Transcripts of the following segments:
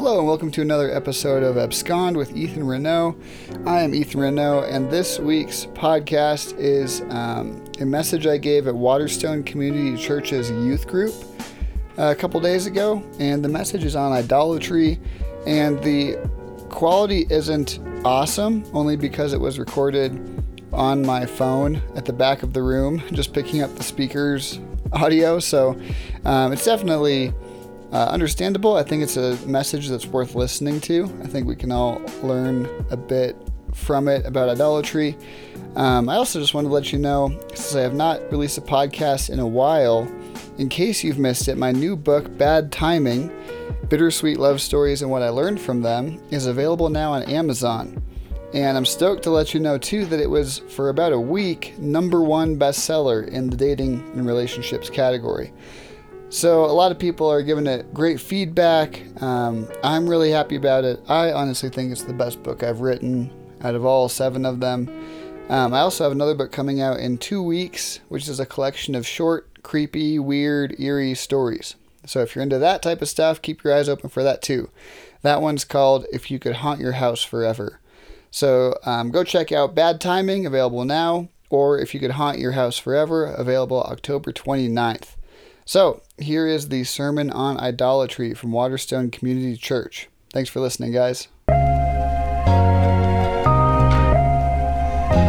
Hello, and welcome to another episode of Abscond with Ethan Renault. I am Ethan Renault, and this week's podcast is um, a message I gave at Waterstone Community Church's youth group uh, a couple days ago. And the message is on idolatry, and the quality isn't awesome, only because it was recorded on my phone at the back of the room, just picking up the speaker's audio. So um, it's definitely uh, understandable. I think it's a message that's worth listening to. I think we can all learn a bit from it about idolatry. Um, I also just wanted to let you know, since I have not released a podcast in a while, in case you've missed it, my new book, Bad Timing Bittersweet Love Stories and What I Learned from Them, is available now on Amazon. And I'm stoked to let you know, too, that it was for about a week number one bestseller in the dating and relationships category. So, a lot of people are giving it great feedback. Um, I'm really happy about it. I honestly think it's the best book I've written out of all seven of them. Um, I also have another book coming out in two weeks, which is a collection of short, creepy, weird, eerie stories. So, if you're into that type of stuff, keep your eyes open for that too. That one's called If You Could Haunt Your House Forever. So, um, go check out Bad Timing, available now, or If You Could Haunt Your House Forever, available October 29th. So, here is the sermon on idolatry from Waterstone Community Church. Thanks for listening, guys. All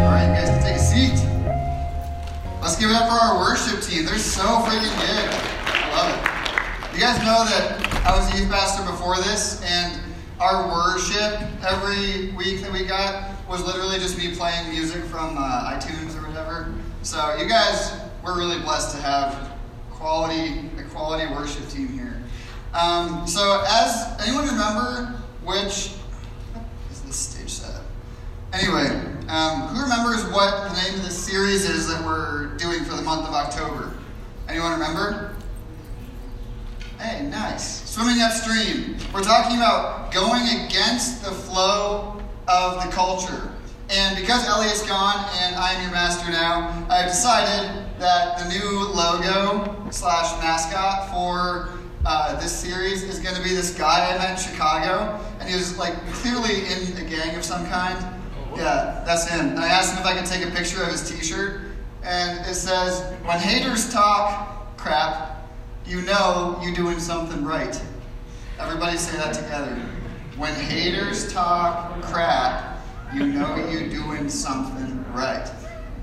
right, guys take a seat. Let's give it up for our worship team. They're so freaking good. I love it. You guys know that I was a youth pastor before this, and our worship every week that we got was literally just me playing music from uh, iTunes or whatever. So you guys, we're really blessed to have quality a quality worship team here. Um, so, as anyone remember which is this stage set? Anyway, um, who remembers what the name of the series is that we're doing for the month of October? Anyone remember? Hey, nice. Swimming upstream. We're talking about going against the flow of the culture. And because Elliot's gone and I am your master now, I've decided that the new logo slash mascot for uh, this series is going to be this guy I met in Chicago, and he was like clearly in a gang of some kind. Yeah, that's him. And I asked him if I could take a picture of his T-shirt, and it says, "When haters talk crap, you know you're doing something right." Everybody say that together. When haters talk crap, you know you're doing something right.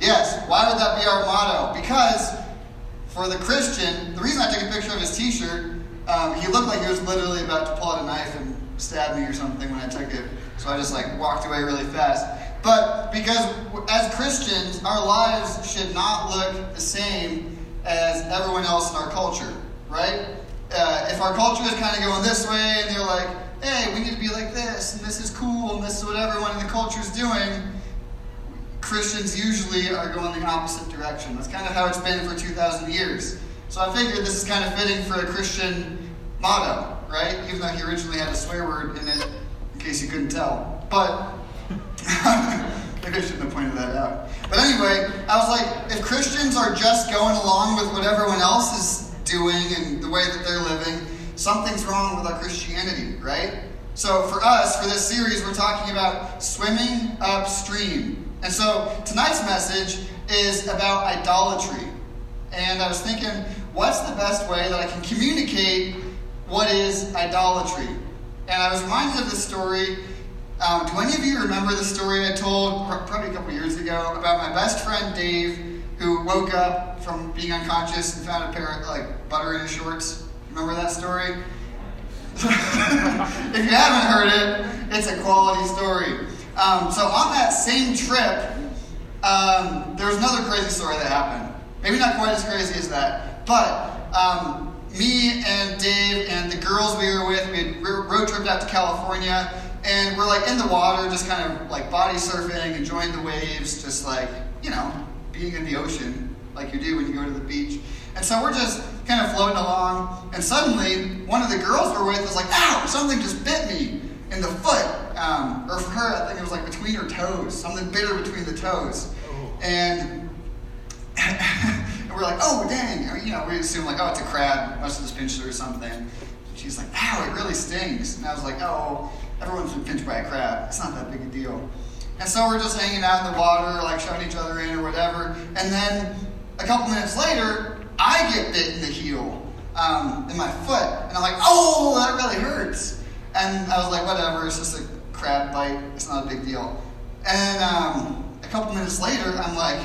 Yes, why would that be our motto? Because for the Christian, the reason I took a picture of his t shirt, um, he looked like he was literally about to pull out a knife and stab me or something when I took it. So I just like walked away really fast. But because as Christians, our lives should not look the same as everyone else in our culture, right? Uh, if our culture is kind of going this way and they're like, hey, we need to be like this, and this is cool, and this is what everyone in the culture is doing, Christians usually are going the opposite direction. That's kind of how it's been for 2,000 years. So I figured this is kind of fitting for a Christian motto, right? Even though he originally had a swear word in it, in case you couldn't tell. But maybe I shouldn't have pointed that out. But anyway, I was like, if Christians are just going along with what everyone else is doing and the way that they're living, something's wrong with our Christianity, right? So for us, for this series, we're talking about swimming upstream. And so tonight's message is about idolatry. And I was thinking, what's the best way that I can communicate what is idolatry? And I was reminded of this story. Um, do any of you remember the story I told probably a couple years ago about my best friend Dave, who woke up from being unconscious and found a pair of like butter in his shorts? Remember that story? if you haven't heard it, it's a quality story. Um, so on that same trip, um, there was another crazy story that happened. Maybe not quite as crazy as that, but um, me and Dave and the girls we were with, we had road tripped out to California, and we're like in the water, just kind of like body surfing, enjoying the waves, just like you know, being in the ocean like you do when you go to the beach. And so we're just kind of floating along, and suddenly one of the girls we're with was like, "Ow! Something just bit me." in the foot, um, or for her, I think it was like between her toes, something bitter between the toes. Oh. And, and we're like, oh, dang. You know, we assume like, oh, it's a crab, must have just pinched her or something. she's like, ow, it really stings. And I was like, oh, everyone's been pinched by a crab. It's not that big a deal. And so we're just hanging out in the water, like shoving each other in or whatever. And then a couple minutes later, I get bit in the heel, um, in my foot. And I'm like, oh, that really hurts. And I was like, whatever, it's just a crab bite. It's not a big deal. And um, a couple minutes later, I'm like,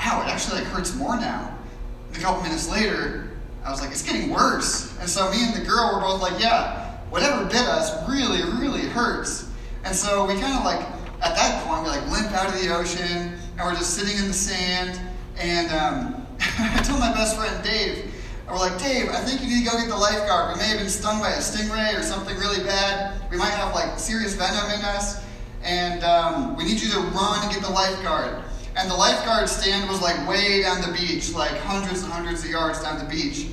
ow, it actually like hurts more now. And a couple minutes later, I was like, it's getting worse. And so me and the girl were both like, yeah, whatever bit us really, really hurts. And so we kind of like, at that point, we like limp out of the ocean and we're just sitting in the sand. And um, I told my best friend Dave, and we're like, Dave, I think you need to go get the lifeguard. We may have been stung by a stingray or something really bad. We might have like serious venom in us. And um, we need you to run and get the lifeguard. And the lifeguard stand was like way down the beach, like hundreds and hundreds of yards down the beach.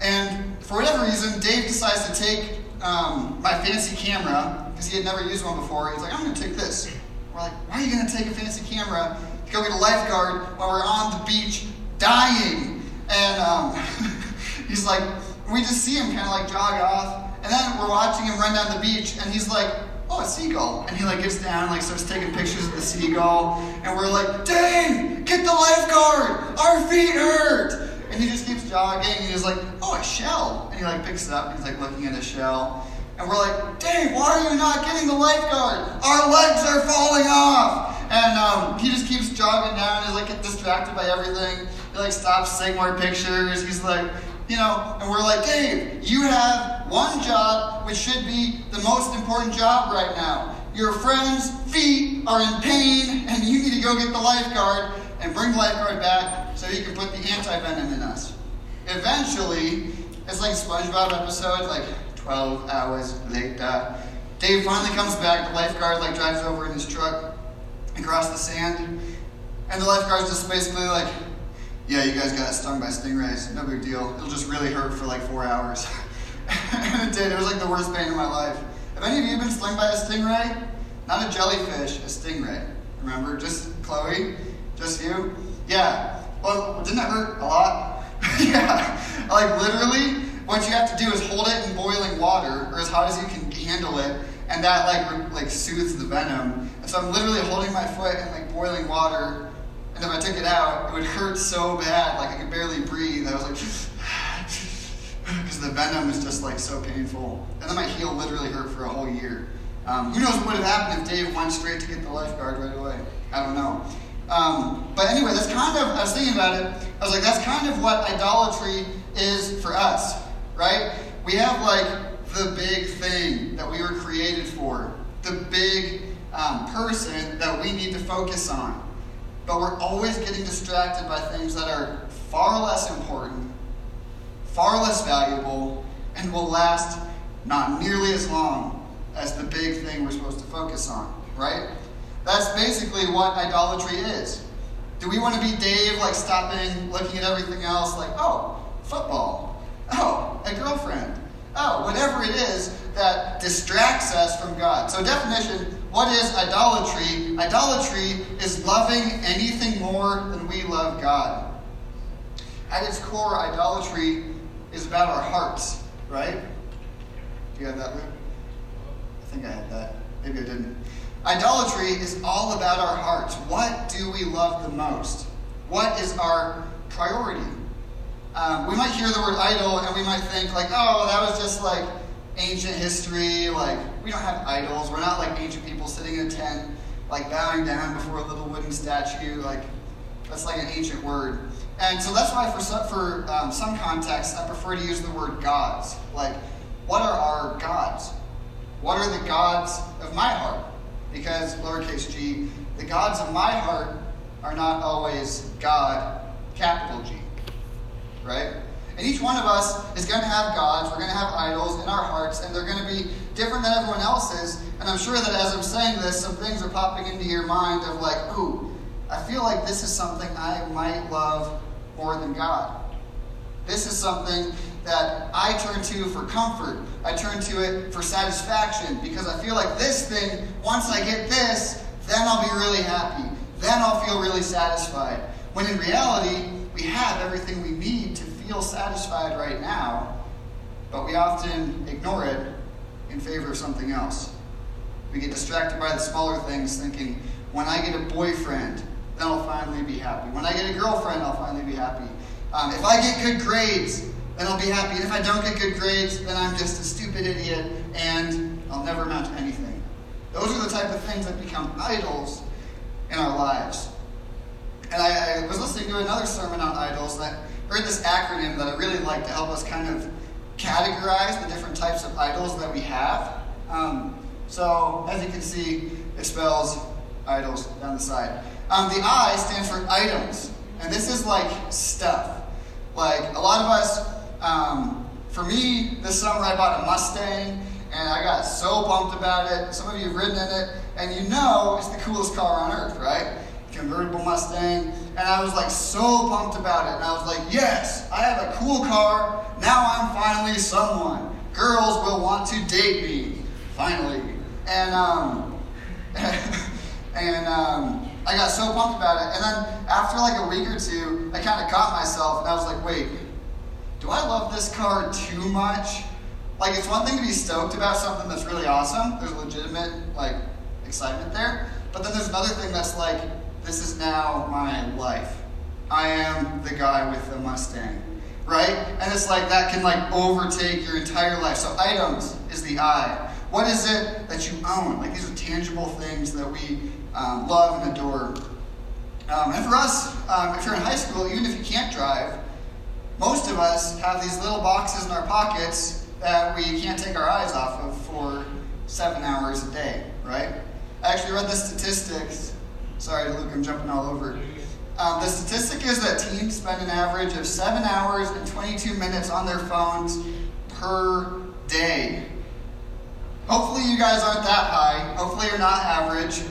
And for whatever reason, Dave decides to take um, my fancy camera, because he had never used one before. He's like, I'm going to take this. We're like, why are you going to take a fancy camera to go get a lifeguard while we're on the beach dying? And um, he's like, we just see him kind of like jog off. And then we're watching him run down the beach, and he's like, oh, a seagull. And he like gets down, and like starts taking pictures of the seagull. And we're like, Dave, get the lifeguard. Our feet hurt. And he just keeps jogging, and he's like, oh, a shell. And he like picks it up, and he's like looking at a shell. And we're like, Dave, why are you not getting the lifeguard? Our legs are falling off. And um, he just keeps jogging down. And he's like distracted by everything. He like stops, taking more pictures. He's like, you know, and we're like, Dave, you have one job which should be the most important job right now. Your friend's feet are in pain, and you need to go get the lifeguard and bring the lifeguard back so you can put the anti-venom in us. Eventually, it's like SpongeBob episode, like 12 hours later. Dave finally comes back, the lifeguard like drives over in his truck across the sand, and the lifeguard's just basically like, yeah, you guys got stung by stingrays. No big deal. It'll just really hurt for like four hours. and it did. It was like the worst pain in my life. Have any of you been stung by a stingray? Not a jellyfish, a stingray. Remember? Just Chloe? Just you? Yeah. Well, didn't it hurt a lot? yeah. Like literally, what you have to do is hold it in boiling water, or as hot as you can handle it, and that like like soothes the venom. And so I'm literally holding my foot in like boiling water, and if I took it out, it would hurt so bad, like I could barely breathe. I was like, because the venom is just like so painful. And then my heel literally hurt for a whole year. Um, who knows what would have happened if Dave went straight to get the lifeguard right away? I don't know. Um, but anyway, that's kind of, I was thinking about it, I was like, that's kind of what idolatry is for us, right? We have like the big thing that we were created for, the big um, person that we need to focus on. But we're always getting distracted by things that are far less important, far less valuable, and will last not nearly as long as the big thing we're supposed to focus on, right? That's basically what idolatry is. Do we want to be Dave, like stopping, looking at everything else, like, oh, football, oh, a girlfriend, oh, whatever it is that distracts us from God? So, definition what is idolatry? Idolatry is loving anything more than we love God. At its core, idolatry is about our hearts, right? Do you have that, Luke? I think I had that. Maybe I didn't. Idolatry is all about our hearts. What do we love the most? What is our priority? Um, we might hear the word idol and we might think, like, oh, that was just like ancient history. Like, we don't have idols. We're not like ancient people sitting in a tent, like bowing down before a little wooden statue. Like, that's like an ancient word. And so that's why, for some, for um, some contexts, I prefer to use the word gods. Like, what are our gods? What are the gods of my heart? Because, lowercase g, the gods of my heart are not always God, capital G. Right? And each one of us is going to have gods, we're going to have idols in our hearts, and they're going to be different than everyone else's. And I'm sure that as I'm saying this, some things are popping into your mind of like, ooh, I feel like this is something I might love more than God. This is something that I turn to for comfort. I turn to it for satisfaction because I feel like this thing, once I get this, then I'll be really happy. Then I'll feel really satisfied. When in reality, we have everything we need feel satisfied right now. but we often ignore it in favor of something else. We get distracted by the smaller things, thinking, when I get a boyfriend, then I'll finally be happy. When I get a girlfriend, I'll finally be happy. Um, if I get good grades, then I'll be happy. And if I don't get good grades, then I'm just a stupid idiot and I'll never amount to anything. Those are the type of things that become idols in our lives. And I, I was listening to another sermon on idols that heard this acronym that I really like to help us kind of categorize the different types of idols that we have. Um, so, as you can see, it spells idols down the side. Um, the I stands for items, and this is like stuff. Like a lot of us, um, for me, this summer I bought a Mustang, and I got so pumped about it. Some of you have ridden in it, and you know it's the coolest car on earth, right? Convertible Mustang. And I was like so pumped about it. And I was like, yes, I have a cool car. Now I'm finally someone. Girls will want to date me. Finally. And, um, and, um, I got so pumped about it. And then after like a week or two, I kind of caught myself and I was like, wait, do I love this car too much? Like, it's one thing to be stoked about something that's really awesome. There's legitimate, like, excitement there. But then there's another thing that's like, this is now my life. I am the guy with the Mustang, right? And it's like that can like overtake your entire life. So items is the I. What is it that you own? Like these are tangible things that we um, love and adore. Um, and for us, um, if you're in high school, even if you can't drive, most of us have these little boxes in our pockets that we can't take our eyes off of for seven hours a day, right? I actually read the statistics. Sorry, Luke, I'm jumping all over. Um, the statistic is that teens spend an average of 7 hours and 22 minutes on their phones per day. Hopefully, you guys aren't that high. Hopefully, you're not average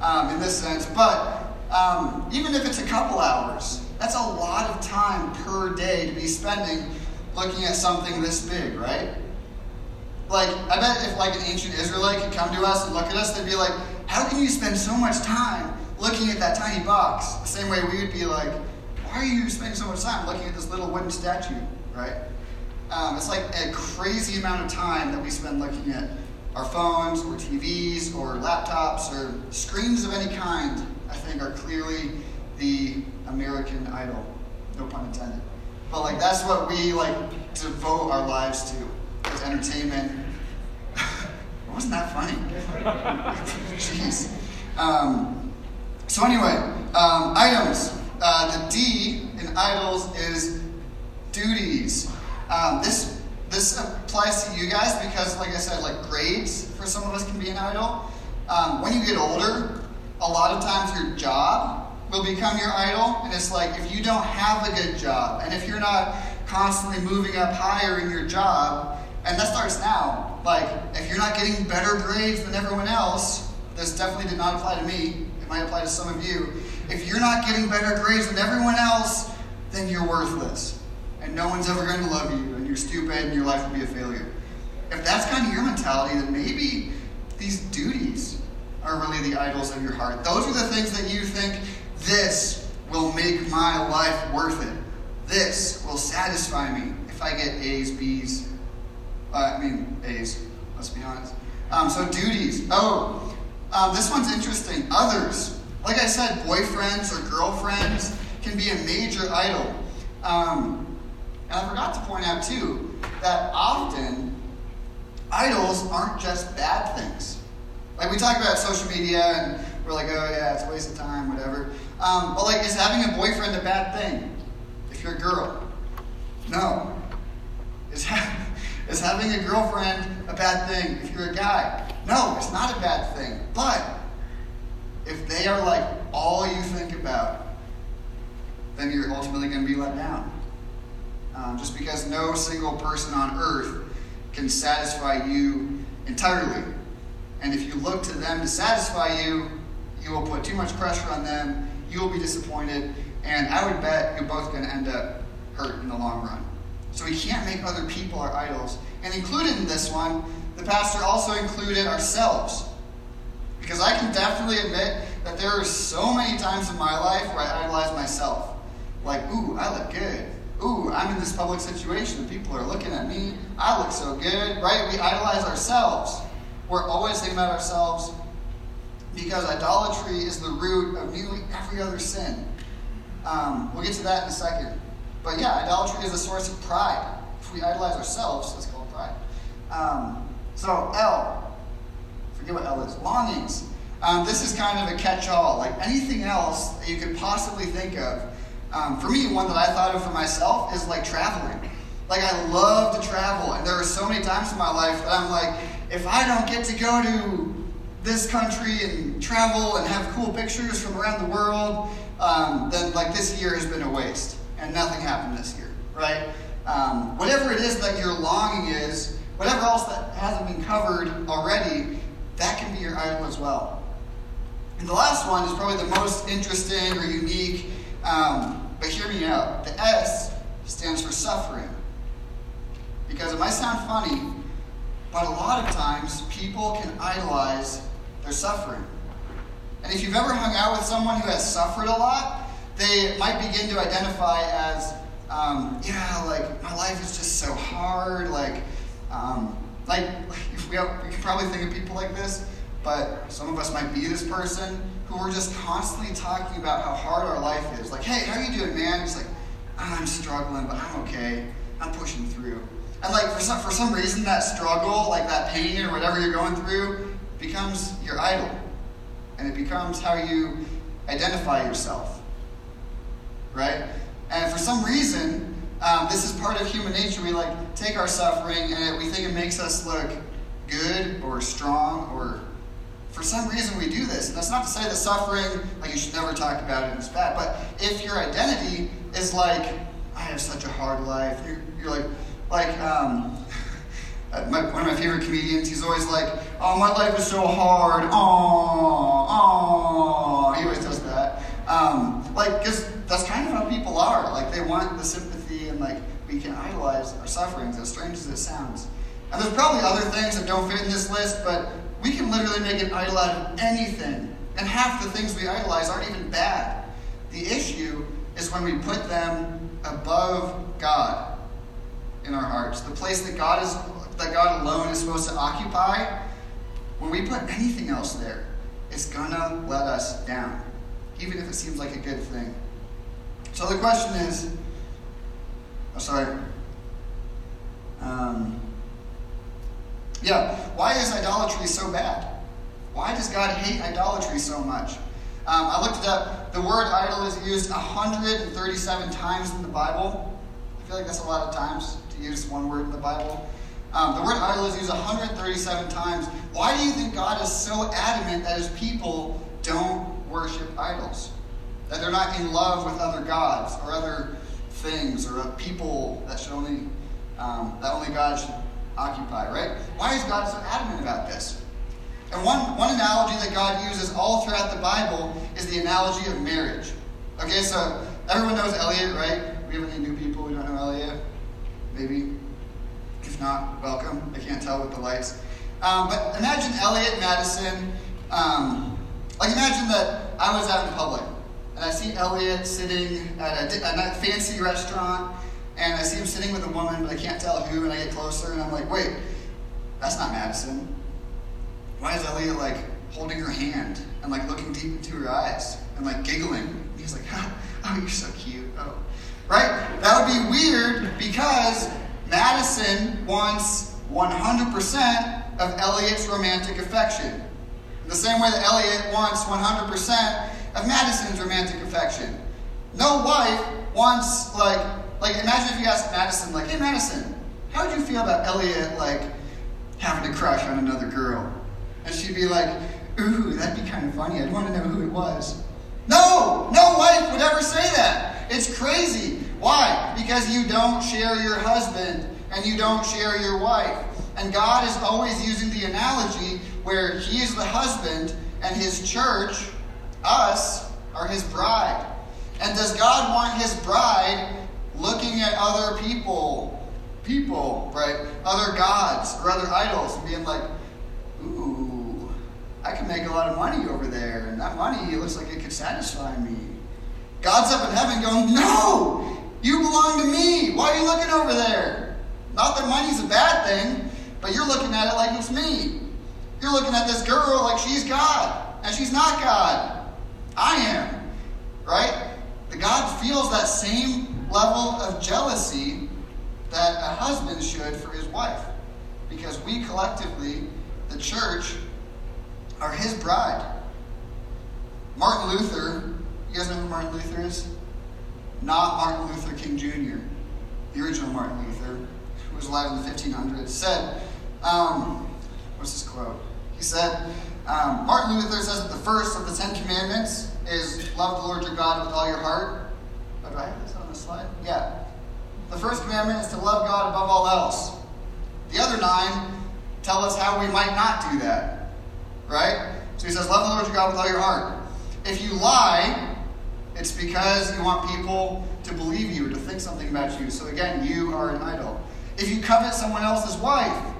um, in this sense. But um, even if it's a couple hours, that's a lot of time per day to be spending looking at something this big, right? Like, I bet if like an ancient Israelite could come to us and look at us, they'd be like, how can you spend so much time looking at that tiny box? The same way we would be like, why are you spending so much time looking at this little wooden statue, right? Um, it's like a crazy amount of time that we spend looking at our phones or TVs or laptops or screens of any kind, I think are clearly the American idol. No pun intended. But like that's what we like devote our lives to. Is entertainment. Wasn't that funny? Jeez. Um, so anyway, um, items. Uh, the D in idols is duties. Um, this this applies to you guys because, like I said, like grades for some of us can be an idol. Um, when you get older, a lot of times your job will become your idol, and it's like if you don't have a good job, and if you're not constantly moving up higher in your job, and that starts now. Like if you're not getting better grades than everyone else, this definitely did not apply to me. Might apply to some of you. If you're not getting better grades than everyone else, then you're worthless. And no one's ever going to love you, and you're stupid, and your life will be a failure. If that's kind of your mentality, then maybe these duties are really the idols of your heart. Those are the things that you think, this will make my life worth it. This will satisfy me if I get A's, B's. Uh, I mean, A's, let's be honest. Um, so, duties. Oh, um, this one's interesting. Others. Like I said, boyfriends or girlfriends can be a major idol. Um, and I forgot to point out, too, that often idols aren't just bad things. Like we talk about social media and we're like, oh yeah, it's a waste of time, whatever. Um, but like, is having a boyfriend a bad thing? If you're a girl, no. Is, ha- is having a girlfriend a bad thing? If you're a guy, no, it's not a bad thing. But if they are like all you think about, then you're ultimately going to be let down. Um, just because no single person on earth can satisfy you entirely. And if you look to them to satisfy you, you will put too much pressure on them, you will be disappointed, and I would bet you're both going to end up hurt in the long run. So we can't make other people our idols. And included in this one, the pastor also included ourselves. Because I can definitely admit that there are so many times in my life where I idolize myself. Like, ooh, I look good. ooh, I'm in this public situation. People are looking at me. I look so good, right? We idolize ourselves. We're always thinking about ourselves because idolatry is the root of nearly every other sin. Um, we'll get to that in a second. But yeah, idolatry is a source of pride. If we idolize ourselves, that's called pride. Um, so, L, forget what L is, longings. Um, this is kind of a catch all. Like anything else that you could possibly think of. Um, for me, one that I thought of for myself is like traveling. Like, I love to travel, and there are so many times in my life that I'm like, if I don't get to go to this country and travel and have cool pictures from around the world, um, then like this year has been a waste and nothing happened this year, right? Um, whatever it is that your longing is, whatever else that hasn't been covered already, that can be your idol as well. And the last one is probably the most interesting or unique, um, but hear me out. The S stands for suffering. Because it might sound funny, but a lot of times people can idolize their suffering. And if you've ever hung out with someone who has suffered a lot, they might begin to identify as, um, yeah, like my life is just so hard. Like, um, like we, have, we can probably think of people like this, but some of us might be this person who are just constantly talking about how hard our life is. Like, hey, how you doing, man? It's like, I'm struggling, but I'm okay. I'm pushing through. And like for some for some reason that struggle, like that pain or whatever you're going through, becomes your idol. And it becomes how you identify yourself. Right? And for some reason, um, this is part of human nature. We like take our suffering and it, we think it makes us look good or strong or for some reason we do this. And that's not to say that suffering, like you should never talk about it, it's bad. But if your identity is like, I have such a hard life, you're, you're like, like, um, my, one of my favorite comedians, he's always like, oh, my life is so hard, oh, oh. He always does that. Um, like, because that's kind of how people are. Like, they want the sympathy like, we can idolize our sufferings, as strange as it sounds. And there's probably other things that don't fit in this list, but we can literally make an idol out of anything. And half the things we idolize aren't even bad. The issue is when we put them above God in our hearts, the place that God is that God alone is supposed to occupy, when we put anything else there, it's gonna let us down, even if it seems like a good thing. So the question is, sorry. Um, yeah, why is idolatry so bad? Why does God hate idolatry so much? Um, I looked it up. The word idol is used 137 times in the Bible. I feel like that's a lot of times to use one word in the Bible. Um, the word idol is used 137 times. Why do you think God is so adamant that his people don't worship idols? That they're not in love with other gods or other things or people that should only um, that only God should occupy, right? Why is God so adamant about this? And one, one analogy that God uses all throughout the Bible is the analogy of marriage. Okay, so everyone knows Elliot, right? We have any new people who don't know Elliot? Maybe. If not, welcome. I can't tell with the lights. Um, but imagine Elliot Madison. Um, like imagine that I was out in public and I see Elliot sitting at a, a fancy restaurant and I see him sitting with a woman, but I can't tell who. And I get closer and I'm like, wait, that's not Madison. Why is Elliot like holding her hand and like looking deep into her eyes and like giggling? He's like, oh, you're so cute. Oh, right? That would be weird because Madison wants 100% of Elliot's romantic affection. The same way that Elliot wants 100% of Madison's romantic affection. No wife wants, like, like imagine if you asked Madison, like, hey Madison, how would you feel about Elliot, like, having a crush on another girl? And she'd be like, ooh, that'd be kind of funny. I'd want to know who it was. No, no wife would ever say that. It's crazy. Why? Because you don't share your husband and you don't share your wife. And God is always using the analogy where He is the husband and His church, us, are His bride. And does God want His bride looking at other people, people, right? Other gods or other idols and being like, ooh, I can make a lot of money over there, and that money looks like it could satisfy me. God's up in heaven going, no, You belong to me. Why are you looking over there? Not that money's a bad thing, but you're looking at it like it's me. You're looking at this girl like she's God, and she's not God. I am. Right? The God feels that same level of jealousy that a husband should for his wife. Because we collectively, the church, are his bride. Martin Luther, you guys know who Martin Luther is? Not Martin Luther King Jr., the original Martin Luther, who was alive in the 1500s, said, um, what's this quote? He said, um, Martin Luther says that the first of the Ten Commandments is love the Lord your God with all your heart. Oh, do I have this on the slide? Yeah. The first commandment is to love God above all else. The other nine tell us how we might not do that. Right? So he says, Love the Lord your God with all your heart. If you lie, it's because you want people to believe you or to think something about you. So again, you are an idol. If you covet someone else's wife,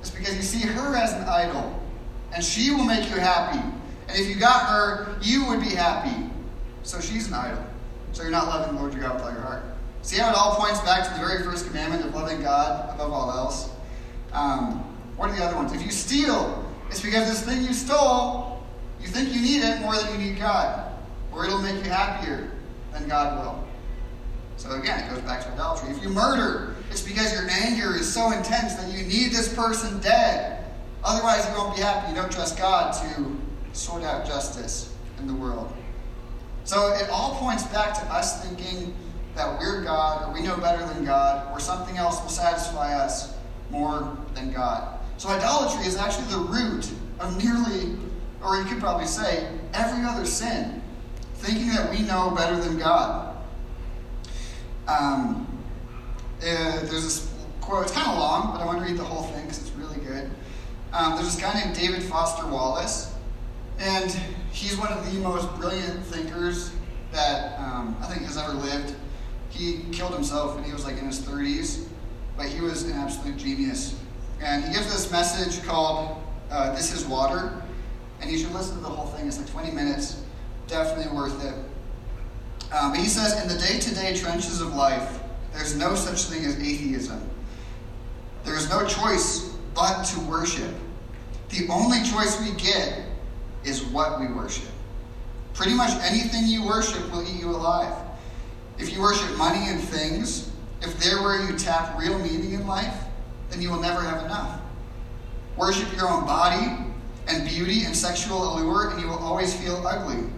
it's because you see her as an idol. And she will make you happy. And if you got her, you would be happy. So she's an idol. So you're not loving the Lord your God with all your heart. See how it all points back to the very first commandment of loving God above all else? Um, what are the other ones? If you steal, it's because this thing you stole, you think you need it more than you need God. Or it'll make you happier than God will. So again, it goes back to idolatry. If you murder, it's because your anger is so intense that you need this person dead. Otherwise, you won't be happy. You don't trust God to sort out justice in the world. So it all points back to us thinking that we're God or we know better than God or something else will satisfy us more than God. So idolatry is actually the root of nearly, or you could probably say, every other sin. Thinking that we know better than God. Um, uh, there's this quote, it's kind of long, but I want to read the whole thing because it's. Um, there's this guy named David Foster Wallace, and he's one of the most brilliant thinkers that um, I think has ever lived. He killed himself when he was like in his 30s, but he was an absolute genius. And he gives this message called uh, This is Water. And you should listen to the whole thing. It's like 20 minutes. Definitely worth it. Um, but he says, In the day to day trenches of life, there's no such thing as atheism. There is no choice but to worship. The only choice we get is what we worship. Pretty much anything you worship will eat you alive. If you worship money and things, if they're where you tap real meaning in life, then you will never have enough. Worship your own body and beauty and sexual allure, and you will always feel ugly.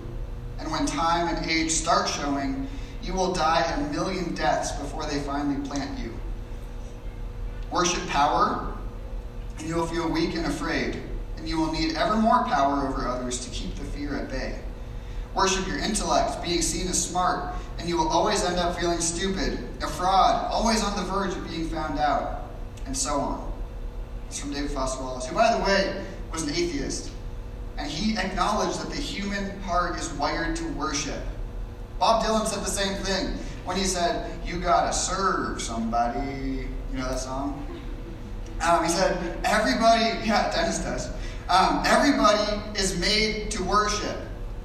And when time and age start showing, you will die a million deaths before they finally plant you. Worship power, and you will feel weak and afraid, and you will need ever more power over others to keep the fear at bay. Worship your intellect, being seen as smart, and you will always end up feeling stupid, a fraud, always on the verge of being found out, and so on. It's from David Foster Wallace, who, by the way, was an atheist. And he acknowledged that the human heart is wired to worship. Bob Dylan said the same thing when he said, You gotta serve somebody. You know that song? Um, he said, Everybody, yeah, Dennis does. Um, everybody is made to worship.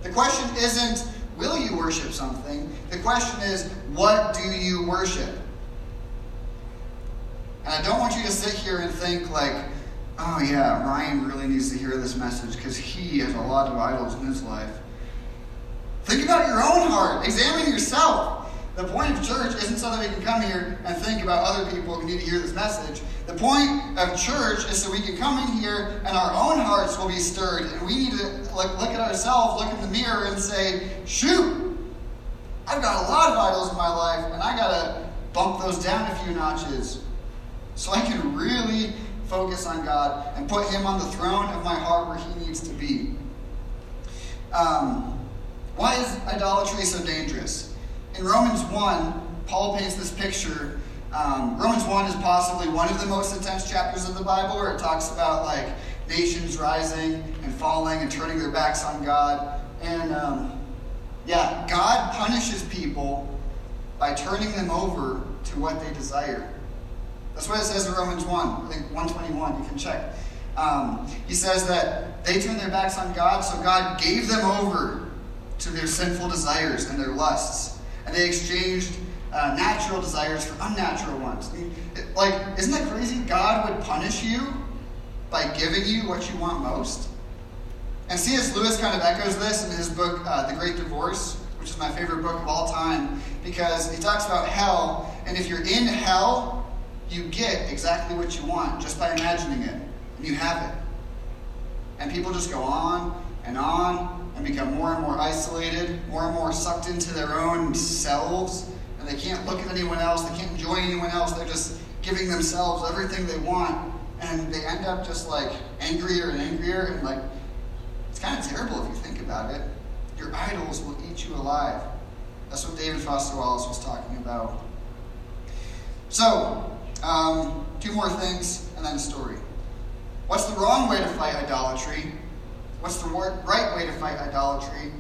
The question isn't, Will you worship something? The question is, What do you worship? And I don't want you to sit here and think, like, oh yeah, Ryan really needs to hear this message because he has a lot of idols in his life. Think about your own heart. Examine yourself. The point of church isn't so that we can come here and think about other people who need to hear this message. The point of church is so we can come in here and our own hearts will be stirred. And we need to like, look at ourselves, look in the mirror, and say, shoot, I've got a lot of idols in my life, and I got to bump those down a few notches so I can really focus on God and put Him on the throne of my heart where He needs to be. Um, why is idolatry so dangerous? In Romans 1, Paul paints this picture. Um, Romans 1 is possibly one of the most intense chapters of the Bible where it talks about like nations rising and falling and turning their backs on God. And um, yeah, God punishes people by turning them over to what they desire. That's what it says in Romans 1, I think 121, you can check. Um, he says that they turned their backs on God, so God gave them over to their sinful desires and their lusts. They exchanged uh, natural desires for unnatural ones. Like, isn't that crazy? God would punish you by giving you what you want most. And C.S. Lewis kind of echoes this in his book, uh, The Great Divorce, which is my favorite book of all time, because he talks about hell, and if you're in hell, you get exactly what you want just by imagining it, and you have it. And people just go on and on and become more and more isolated, more and more sucked into their own selves, and they can't look at anyone else, they can't enjoy anyone else, they're just giving themselves everything they want, and they end up just like angrier and angrier, and like, it's kind of terrible if you think about it. Your idols will eat you alive. That's what David Foster Wallace was talking about. So, um, two more things and then a story. What's the wrong way to fight idolatry? What's the right way to fight idolatry?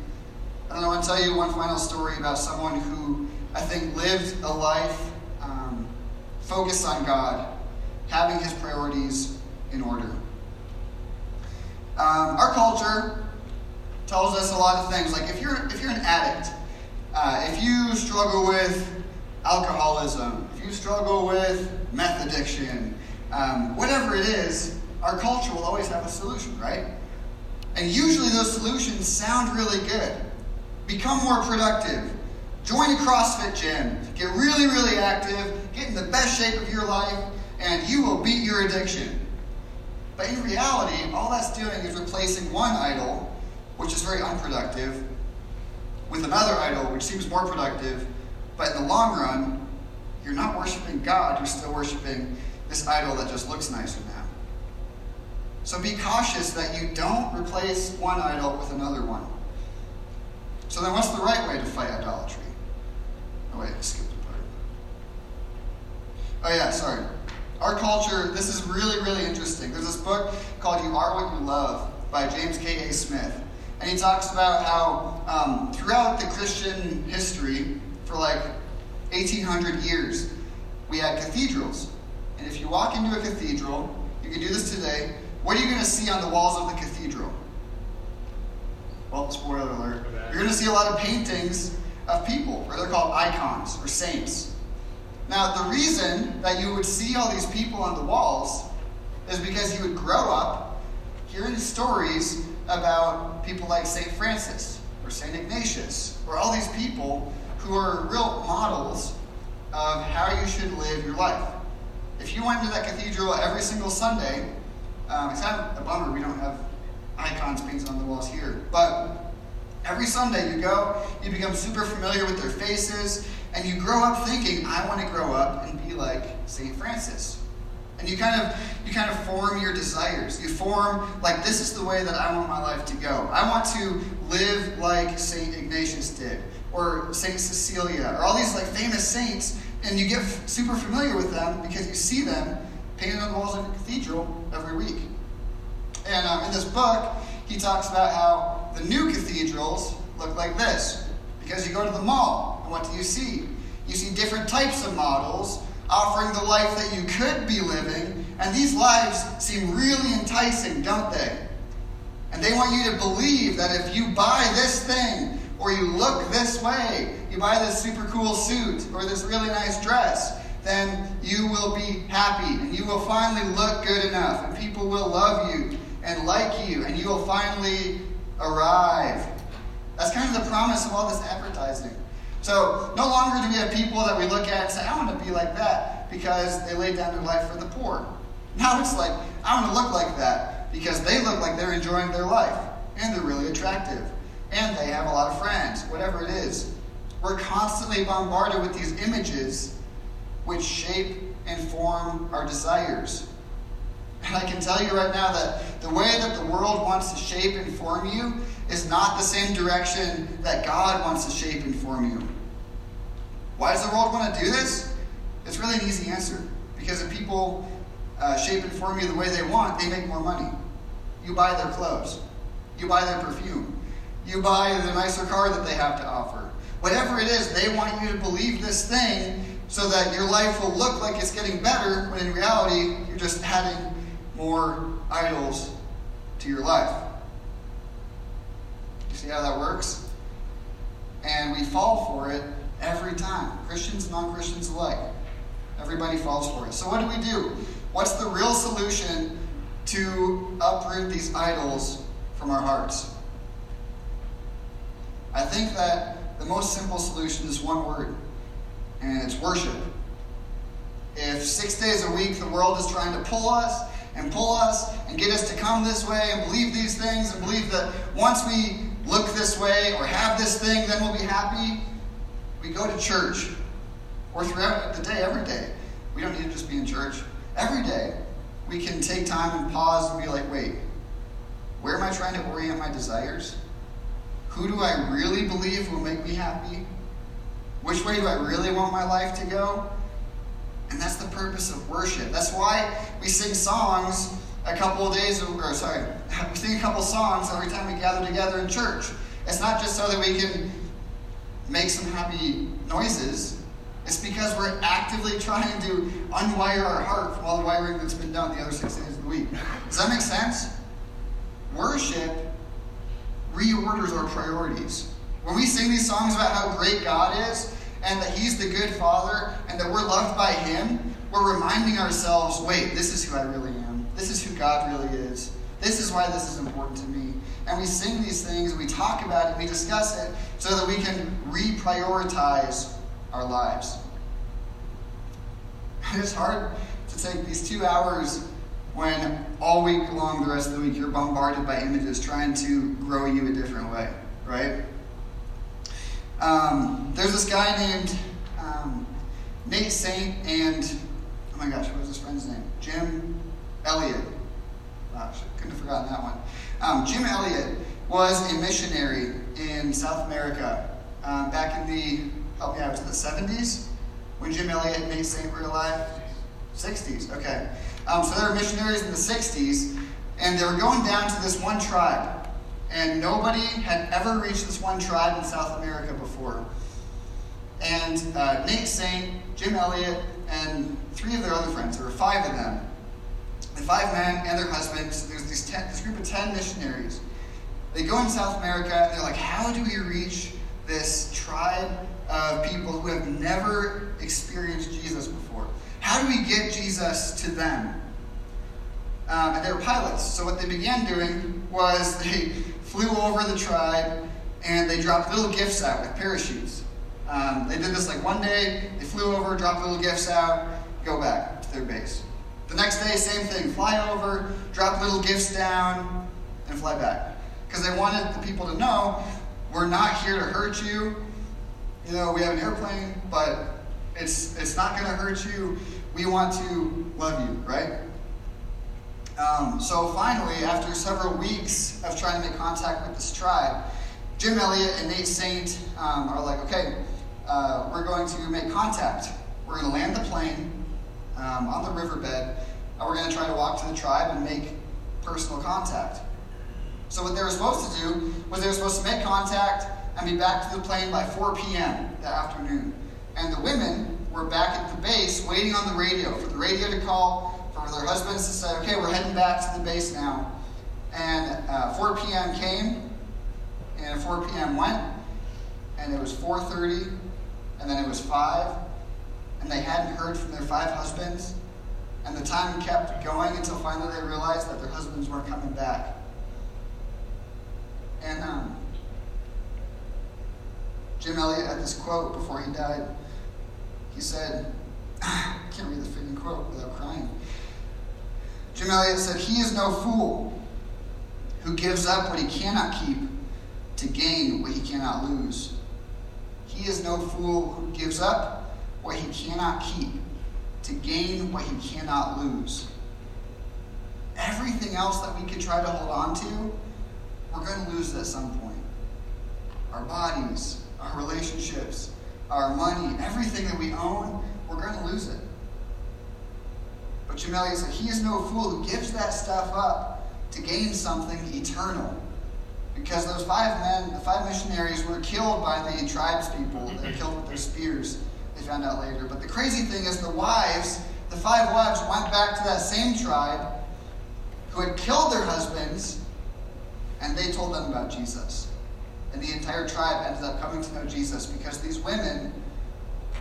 And I want to tell you one final story about someone who I think lived a life um, focused on God, having his priorities in order. Um, our culture tells us a lot of things. Like if you're if you're an addict, uh, if you struggle with alcoholism, if you struggle with meth addiction, um, whatever it is, our culture will always have a solution, right? And usually those solutions sound really good. Become more productive. Join a CrossFit gym. Get really, really active. Get in the best shape of your life, and you will beat your addiction. But in reality, all that's doing is replacing one idol, which is very unproductive, with another idol, which seems more productive. But in the long run, you're not worshiping God, you're still worshiping this idol that just looks nicer now. So be cautious that you don't replace one idol with another one. So then, what's the right way to fight idolatry? Oh, wait, I skipped a part. Oh, yeah, sorry. Our culture, this is really, really interesting. There's this book called You Are What You Love by James K.A. Smith. And he talks about how um, throughout the Christian history, for like 1800 years, we had cathedrals. And if you walk into a cathedral, you can do this today, what are you going to see on the walls of the cathedral? Well, spoiler alert. You're going to see a lot of paintings of people, or they're called icons or saints. Now, the reason that you would see all these people on the walls is because you would grow up hearing stories about people like St. Francis or St. Ignatius or all these people who are real models of how you should live your life. If you went to that cathedral every single Sunday, um, it's kind of a bummer we don't have icons painted on the walls here. But every Sunday you go, you become super familiar with their faces, and you grow up thinking, I want to grow up and be like St. Francis. And you kind of you kind of form your desires. You form like this is the way that I want my life to go. I want to live like St. Ignatius did, or St. Cecilia, or all these like famous saints, and you get super familiar with them because you see them painted on the walls of a cathedral every week. And um, in this book, he talks about how the new cathedrals look like this. Because you go to the mall, and what do you see? You see different types of models offering the life that you could be living, and these lives seem really enticing, don't they? And they want you to believe that if you buy this thing, or you look this way, you buy this super cool suit, or this really nice dress, then you will be happy and you will finally look good enough and people will love you and like you and you will finally arrive. That's kind of the promise of all this advertising. So no longer do we have people that we look at and say, I want to be like that because they laid down their life for the poor. Now it's like, I want to look like that because they look like they're enjoying their life and they're really attractive and they have a lot of friends, whatever it is. We're constantly bombarded with these images which shape and form our desires. And I can tell you right now that the way that the world wants to shape and form you is not the same direction that God wants to shape and form you. Why does the world want to do this? It's really an easy answer. Because if people uh, shape and form you the way they want, they make more money. You buy their clothes, you buy their perfume, you buy the nicer car that they have to offer. Whatever it is, they want you to believe this thing so that your life will look like it's getting better, when in reality, you're just adding more idols to your life. You see how that works? And we fall for it Every time. Christians, and non Christians alike. Everybody falls for it. So, what do we do? What's the real solution to uproot these idols from our hearts? I think that the most simple solution is one word, and it's worship. If six days a week the world is trying to pull us and pull us and get us to come this way and believe these things and believe that once we look this way or have this thing, then we'll be happy, we go to church or throughout the day, every day. We don't need to just be in church. Every day, we can take time and pause and be like, wait, where am I trying to orient my desires? Who do I really believe will make me happy? Which way do I really want my life to go? And that's the purpose of worship. That's why we sing songs a couple of days, or sorry, we sing a couple songs every time we gather together in church. It's not just so that we can make some happy noises. It's because we're actively trying to unwire our heart from all the wiring that's been done the other six days of the week. Does that make sense? Worship reorders our priorities. When we sing these songs about how great God is and that He's the good Father and that we're loved by Him, we're reminding ourselves wait, this is who I really am. This is who God really is. This is why this is important to me. And we sing these things, and we talk about it, we discuss it, so that we can reprioritize our lives. And It's hard to take these two hours when all week long, the rest of the week, you're bombarded by images trying to grow you a different way, right? Um, there's this guy named um, Nate Saint and, oh my gosh, what was his friend's name? Jim Elliot. Gosh, couldn't have forgotten that one. Um, Jim Elliot was a missionary in South America um, back in the, help me out, was the 70s? When Jim Elliot and Nate Saint were alive? 60s, okay. Um, so they were missionaries in the 60s, and they were going down to this one tribe. And nobody had ever reached this one tribe in South America before. And uh, Nate Saint, Jim Elliot, and three of their other friends, there were five of them, the five men and their husbands, there's these ten, this group of 10 missionaries. They go in South America, and they're like, how do we reach this tribe of people who have never experienced Jesus before? How do we get Jesus to them? Um, and they were pilots. So what they began doing was they flew over the tribe and they dropped little gifts out with parachutes. Um, they did this like one day, they flew over, dropped little gifts out, go back to their base. The next day, same thing, fly over, drop little gifts down, and fly back. Because they wanted the people to know we're not here to hurt you. You know, we have an airplane, but it's it's not going to hurt you. We want to love you, right? Um, so finally, after several weeks of trying to make contact with this tribe, Jim Elliot and Nate Saint um, are like, okay, uh, we're going to make contact. We're going to land the plane um, on the riverbed, and we're going to try to walk to the tribe and make personal contact. So what they were supposed to do was they were supposed to make contact and be back to the plane by 4 p.m. that afternoon. And the women were back at the base waiting on the radio for the radio to call for their husbands to say, okay, we're heading back to the base now. And uh, 4 p.m. came, and 4 p.m. went, and it was 4.30, and then it was 5, and they hadn't heard from their five husbands, and the time kept going until finally they realized that their husbands weren't coming back. And um, Jim Elliot had this quote before he died. He said, I can't read the fitting quote without crying. Jim Elliot said, He is no fool who gives up what he cannot keep to gain what he cannot lose. He is no fool who gives up what he cannot keep to gain what he cannot lose. Everything else that we could try to hold on to, we're going to lose at some point. Our bodies, our relationships, our money, everything that we own, we're going to lose it. But Jim said, He is no fool who gives that stuff up to gain something eternal. Because those five men, the five missionaries, were killed by the tribespeople. They were killed with their spears, they found out later. But the crazy thing is, the wives, the five wives, went back to that same tribe who had killed their husbands, and they told them about Jesus. And the entire tribe ended up coming to know Jesus because these women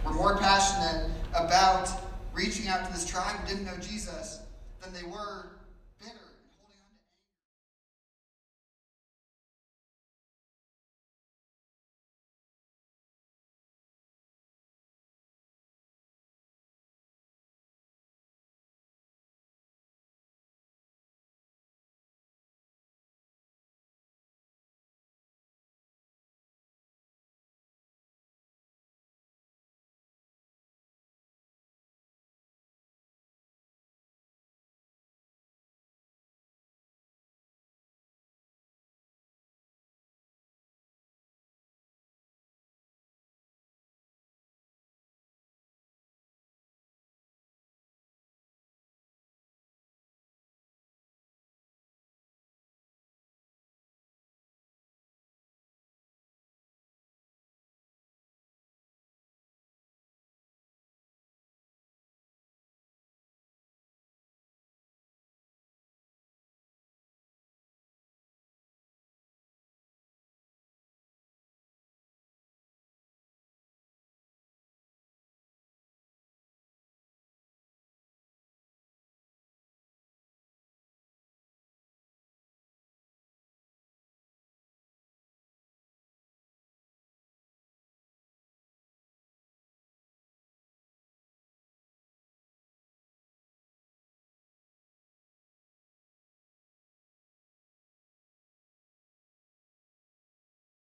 were more passionate about reaching out to this tribe who didn't know Jesus than they were